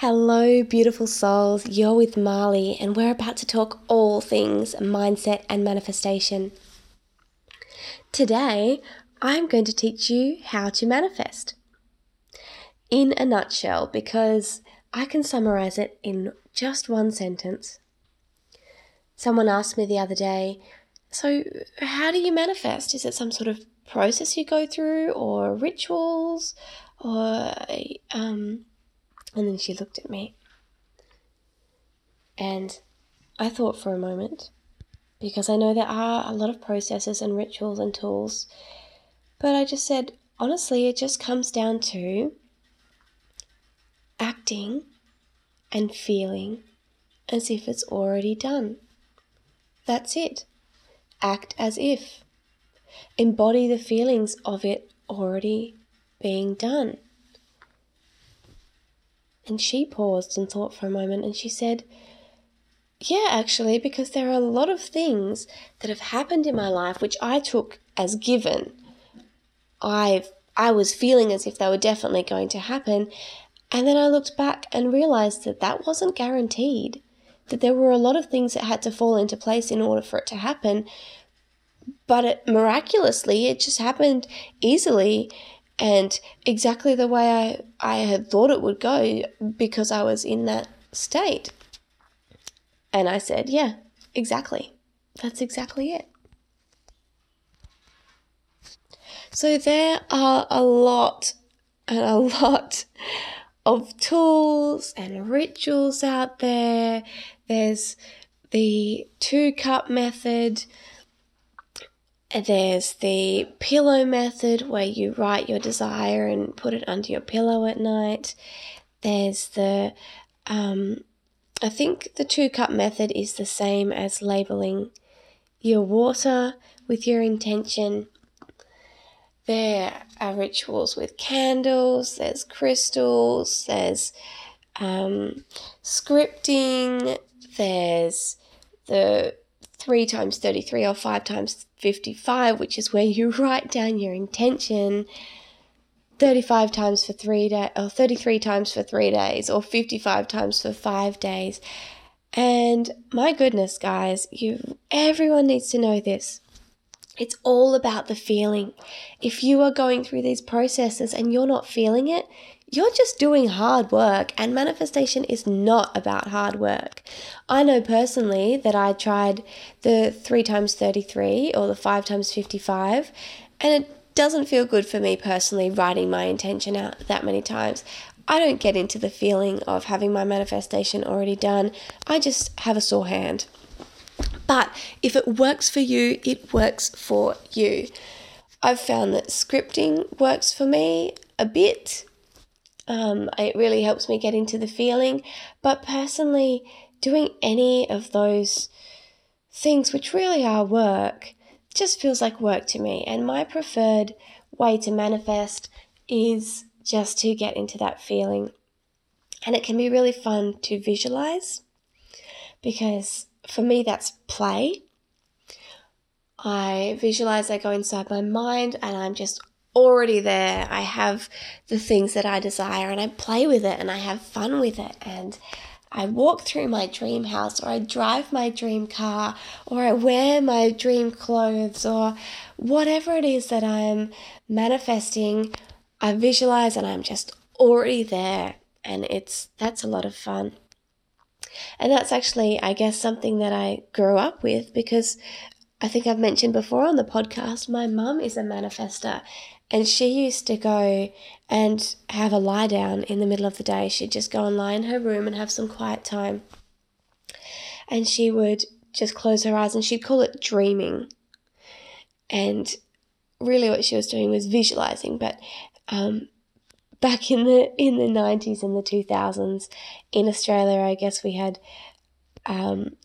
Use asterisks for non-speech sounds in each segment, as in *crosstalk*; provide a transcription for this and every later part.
Hello, beautiful souls. You're with Marley, and we're about to talk all things mindset and manifestation. Today, I'm going to teach you how to manifest in a nutshell because I can summarize it in just one sentence. Someone asked me the other day, So, how do you manifest? Is it some sort of process you go through, or rituals, or um, and then she looked at me. And I thought for a moment, because I know there are a lot of processes and rituals and tools, but I just said, honestly, it just comes down to acting and feeling as if it's already done. That's it. Act as if. Embody the feelings of it already being done. And she paused and thought for a moment and she said, Yeah, actually, because there are a lot of things that have happened in my life which I took as given. I I was feeling as if they were definitely going to happen, and then I looked back and realized that that wasn't guaranteed. That there were a lot of things that had to fall into place in order for it to happen, but it, miraculously, it just happened easily and exactly the way I, I had thought it would go because I was in that state. And I said, Yeah, exactly. That's exactly it. So there are a lot and a *laughs* lot of tools and rituals out there. There's the two cup method, there's the pillow method where you write your desire and put it under your pillow at night. There's the, um, I think the two cup method is the same as labeling your water with your intention. There are rituals with candles, there's crystals, there's um, scripting, there's the 3 times 33 or 5 times 55, which is where you *laughs* write down your intention 35 times for 3 days or 33 times for 3 days or 55 times for 5 days. And my goodness, guys, you everyone needs to know this. It's all about the feeling. If you are going through these processes and you're not feeling it, you're just doing hard work, and manifestation is not about hard work. I know personally that I tried the 3 times 33 or the 5 times 55, and it doesn't feel good for me personally writing my intention out that many times. I don't get into the feeling of having my manifestation already done, I just have a sore hand. But if it works for you, it works for you. I've found that scripting works for me a bit um, it really helps me get into the feeling. But personally, doing any of those things, which really are work, just feels like work to me. And my preferred way to manifest is just to get into that feeling. And it can be really fun to visualize because for me, that's play. I visualize, I go inside my mind, and I'm just already there. I have the things that I desire and I play with it and I have fun with it. And I walk through my dream house or I drive my dream car or I wear my dream clothes or whatever it is that I'm manifesting. I visualize and I'm just already there. And it's that's a lot of fun. And that's actually, I guess, something that I grew up with because I think I've mentioned before on the podcast, my mum is a manifester and she used to go and have a lie down in the middle of the day. She'd just go and lie in her room and have some quiet time. And she would just close her eyes and she'd call it dreaming. And really what she was doing was visualizing. But um, back in the in the 90s and the 2000s in Australia, I guess we had um,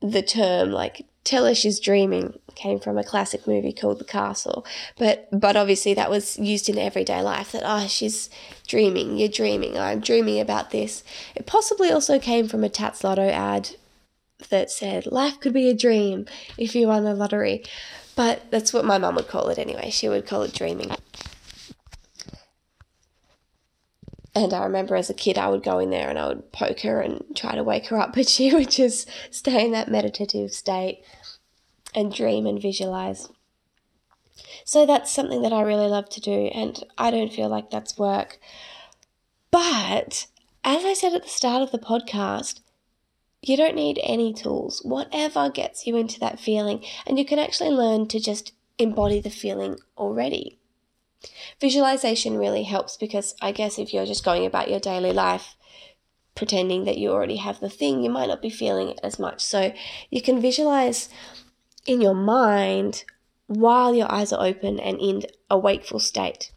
the term like tell her she's dreaming came from a classic movie called The Castle. But but obviously that was used in everyday life that oh she's dreaming, you're dreaming, I'm dreaming about this. It possibly also came from a Tattslotto ad that said life could be a dream if you won the lottery. But that's what my mum would call it anyway. She would call it dreaming. And I remember as a kid, I would go in there and I would poke her and try to wake her up, *laughs* but she would just stay in that meditative state and dream and visualize. So that's something that I really love to do, and I don't feel like that's work. But as I said at the start of the podcast, you don't need any tools. Whatever gets you into that feeling, and you can actually learn to just embody the feeling already. Visualization really helps because I guess if you're just going about your daily life pretending that you already have the thing, you might not be feeling it as much. So you can visualize in your mind while your eyes are open and in a wakeful state.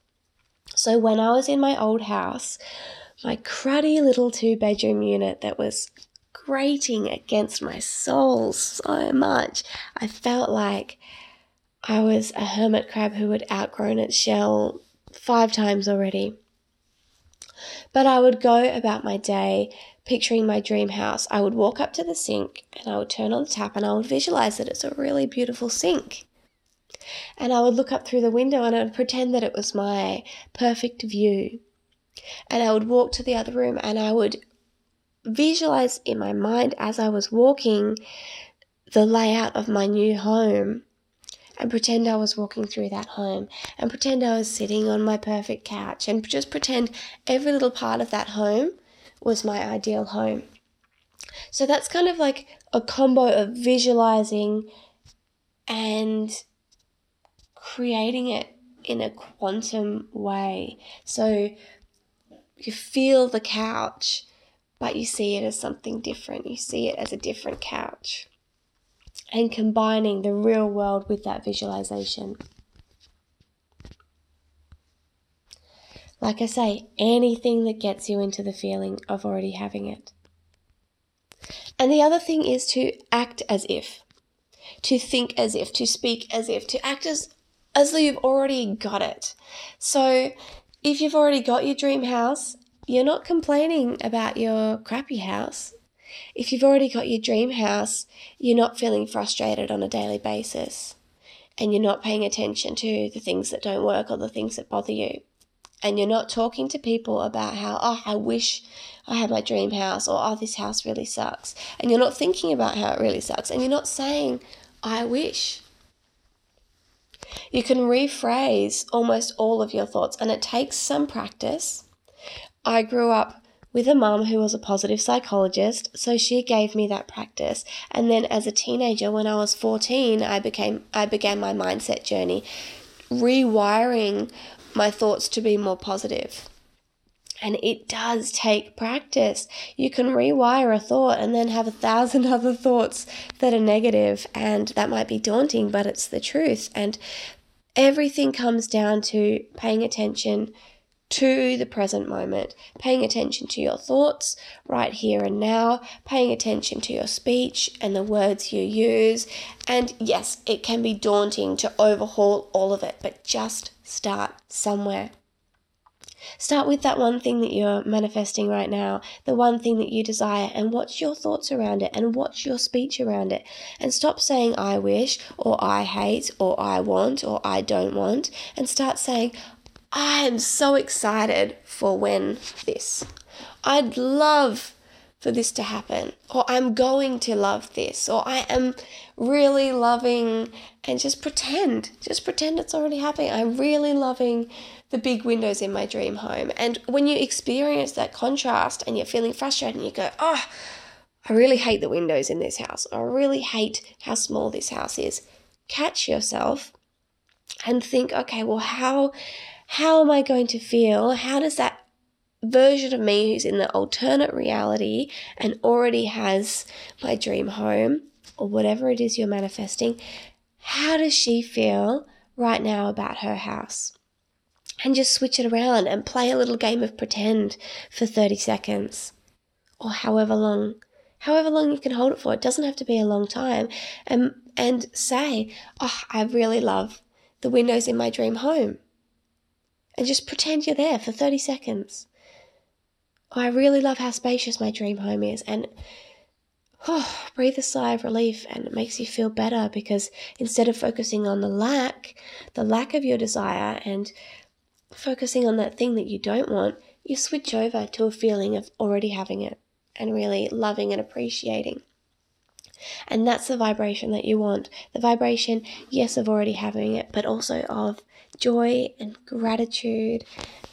So when I was in my old house, my cruddy little two bedroom unit that was grating against my soul so much, I felt like I was a hermit crab who had outgrown its shell five times already. But I would go about my day picturing my dream house. I would walk up to the sink and I would turn on the tap and I would visualize that it's a really beautiful sink. And I would look up through the window and I would pretend that it was my perfect view. And I would walk to the other room and I would visualize in my mind as I was walking the layout of my new home and pretend I was walking through that home and pretend I was sitting on my perfect couch and just pretend every little part of that home was my ideal home. So that's kind of like a combo of visualizing and creating it in a quantum way. So you feel the couch, but you see it as something different. You see it as a different couch and combining the real world with that visualization. Like I say, anything that gets you into the feeling of already having it. And the other thing is to act as if, to think as if, to speak as if, to act as as though you've already got it. So, if you've already got your dream house, you're not complaining about your crappy house. If you've already got your dream house, you're not feeling frustrated on a daily basis and you're not paying attention to the things that don't work or the things that bother you. And you're not talking to people about how, oh, I wish I had my dream house or, oh, this house really sucks. And you're not thinking about how it really sucks. And you're not saying, I wish. You can rephrase almost all of your thoughts, and it takes some practice. I grew up with a mum who was a positive psychologist, so she gave me that practice. And then as a teenager when I was 14, I became I began my mindset journey rewiring my thoughts to be more positive. And it does take practice. You can rewire a thought and then have a thousand *laughs* other thoughts that are negative, and that might be daunting, but it's the truth. And everything comes down to paying attention to the present moment, paying attention to your thoughts right here and now, paying attention to your speech and the words you use. And yes, it can be daunting to overhaul all of it, but just start somewhere. Start with that one thing that you're manifesting right now, the one thing that you desire, and watch your thoughts around it and watch your speech around it. And stop saying, I wish, or I hate, or I want, or I don't want, and start saying, I am so excited for when this. I'd love for this to happen, or I'm going to love this, or I am really loving, and just pretend, just pretend it's already happening. I'm really loving the big windows in my dream home. And when you experience that contrast and you're feeling frustrated and you go, oh, I really hate the windows in this house, or I really hate how small this house is, catch yourself and think, okay, well, how how am I going to feel? How does that version of me who's in the alternate reality and already has my dream home or whatever it is you're manifesting, how does she feel right now about her house? And just switch it around and play a little game of pretend for 30 seconds or however long however long you can hold it for. It doesn't have to be a long time. And and say, "Oh, I really love the windows in my dream home." And just pretend you're there for 30 seconds. Oh, I really love how spacious my dream home is, and oh, breathe a sigh of relief, and it makes you feel better because instead of focusing on the lack, the lack of your desire, and focusing on that thing that you don't want, you switch over to a feeling of already having it and really loving and appreciating. And that's the vibration that you want. The vibration, yes, of already having it, but also of joy and gratitude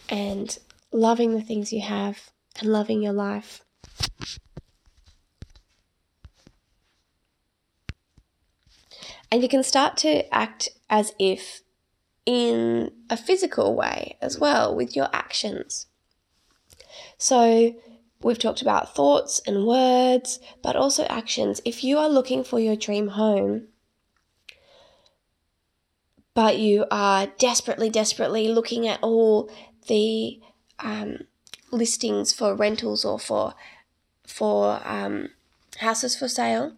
and loving the things you have and loving your life. And you can start to act as if in a physical way as well with your actions. So, we've talked about thoughts and words, but also actions. If you are looking for your dream home, but you are desperately, desperately looking at all the um, listings for rentals or for for um, houses for sale,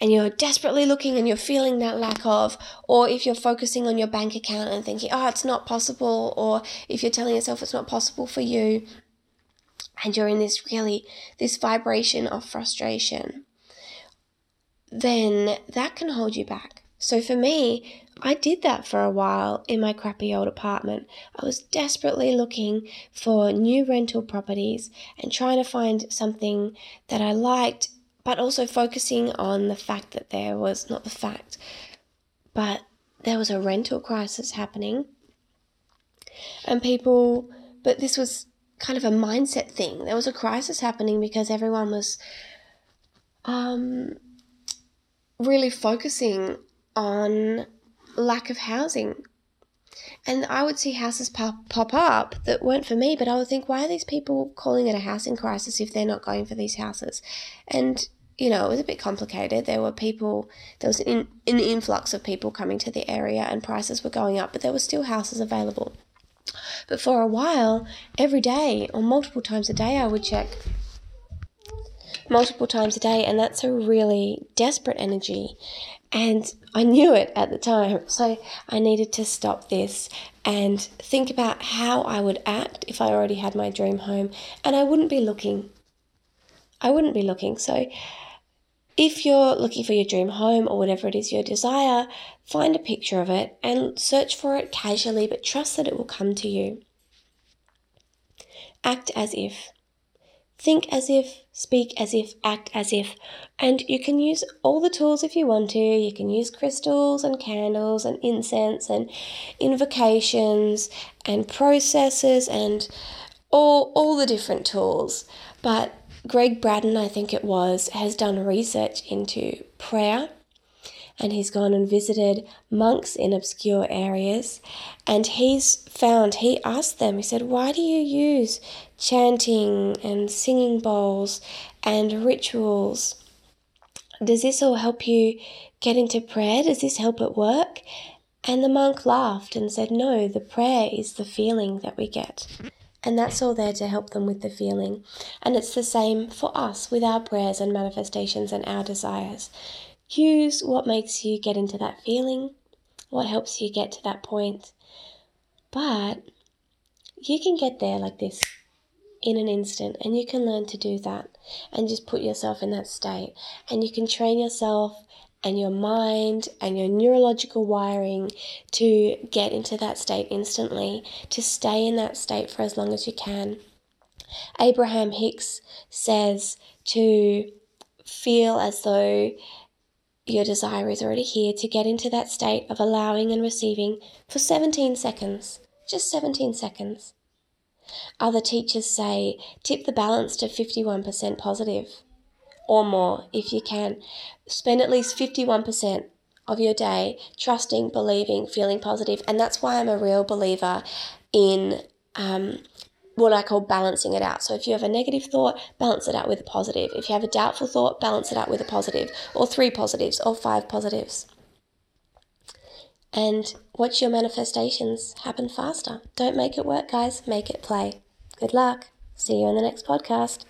and you're desperately looking and you're feeling that lack of, or if you're focusing on your bank account and thinking, oh, it's not possible, or if you're telling yourself it's not possible for you, and you're in this really, this vibration of frustration, then that can hold you back. So for me, I did that for a while in my crappy old apartment. I was desperately looking for new rental properties and trying to find something that I liked but also focusing on the fact that there was not the fact, but there was a rental crisis happening. And people, but this was kind of a mindset thing. There was a crisis happening because everyone was um, really focusing on lack of housing. And I would see houses pop, pop up that weren't for me, but I would think, why are these people calling it a housing crisis if they're not going for these houses? And, you know, it was a bit complicated. There were people, there was an, an influx of people coming to the area and prices were going up, but there were still houses available. But for a while, every day or multiple times a day, I would check multiple times a day, and that's a really desperate energy. And I knew it at the time, so I needed to stop this and think about how I would act if I already had my dream home, and I wouldn't be looking. I wouldn't be looking. So, if you're looking for your dream home or whatever it is your desire, find a picture of it and search for it casually, but trust that it will come to you. Act as if. Think as if, speak as if, act as if. And you can use all the tools if you want to. You can use crystals and candles and incense and invocations and processes and all, all the different tools. But Gregg Braden, I think it was, has done research into prayer and he's gone and visited monks in obscure areas and he's found he asked them he said why do you use chanting and singing bowls and rituals? Does this all help you get into prayer? Does this help at work? And the monk laughed and said no the prayer is the feeling that we get and that's all there to help them with the feeling. And it's the same for us with our prayers and manifestations and our desires. Use what makes you get into that feeling, what helps you get to that point. But you can get there like this in an instant, and you can learn to do that and just put yourself in that state. And you can train yourself and your mind and your neurological wiring to get into that state instantly, to stay in that state for as long as you can. Abraham Hicks says to feel as though your desire is already here, to get into that state of allowing and receiving for 17 seconds, just 17 seconds. Other teachers say tip the balance to 51% positive or more if you can. Spend at least 51% of your day trusting, believing, feeling positive. And that's why I'm a real believer in um, what I call balancing it out. So if you have a negative thought, balance it out with a positive. If you have a doubtful thought, balance it out with a positive, or three positives, or five positives. And watch your manifestations happen faster. Don't make it work, guys. Make it play. Good luck. See you in the next podcast.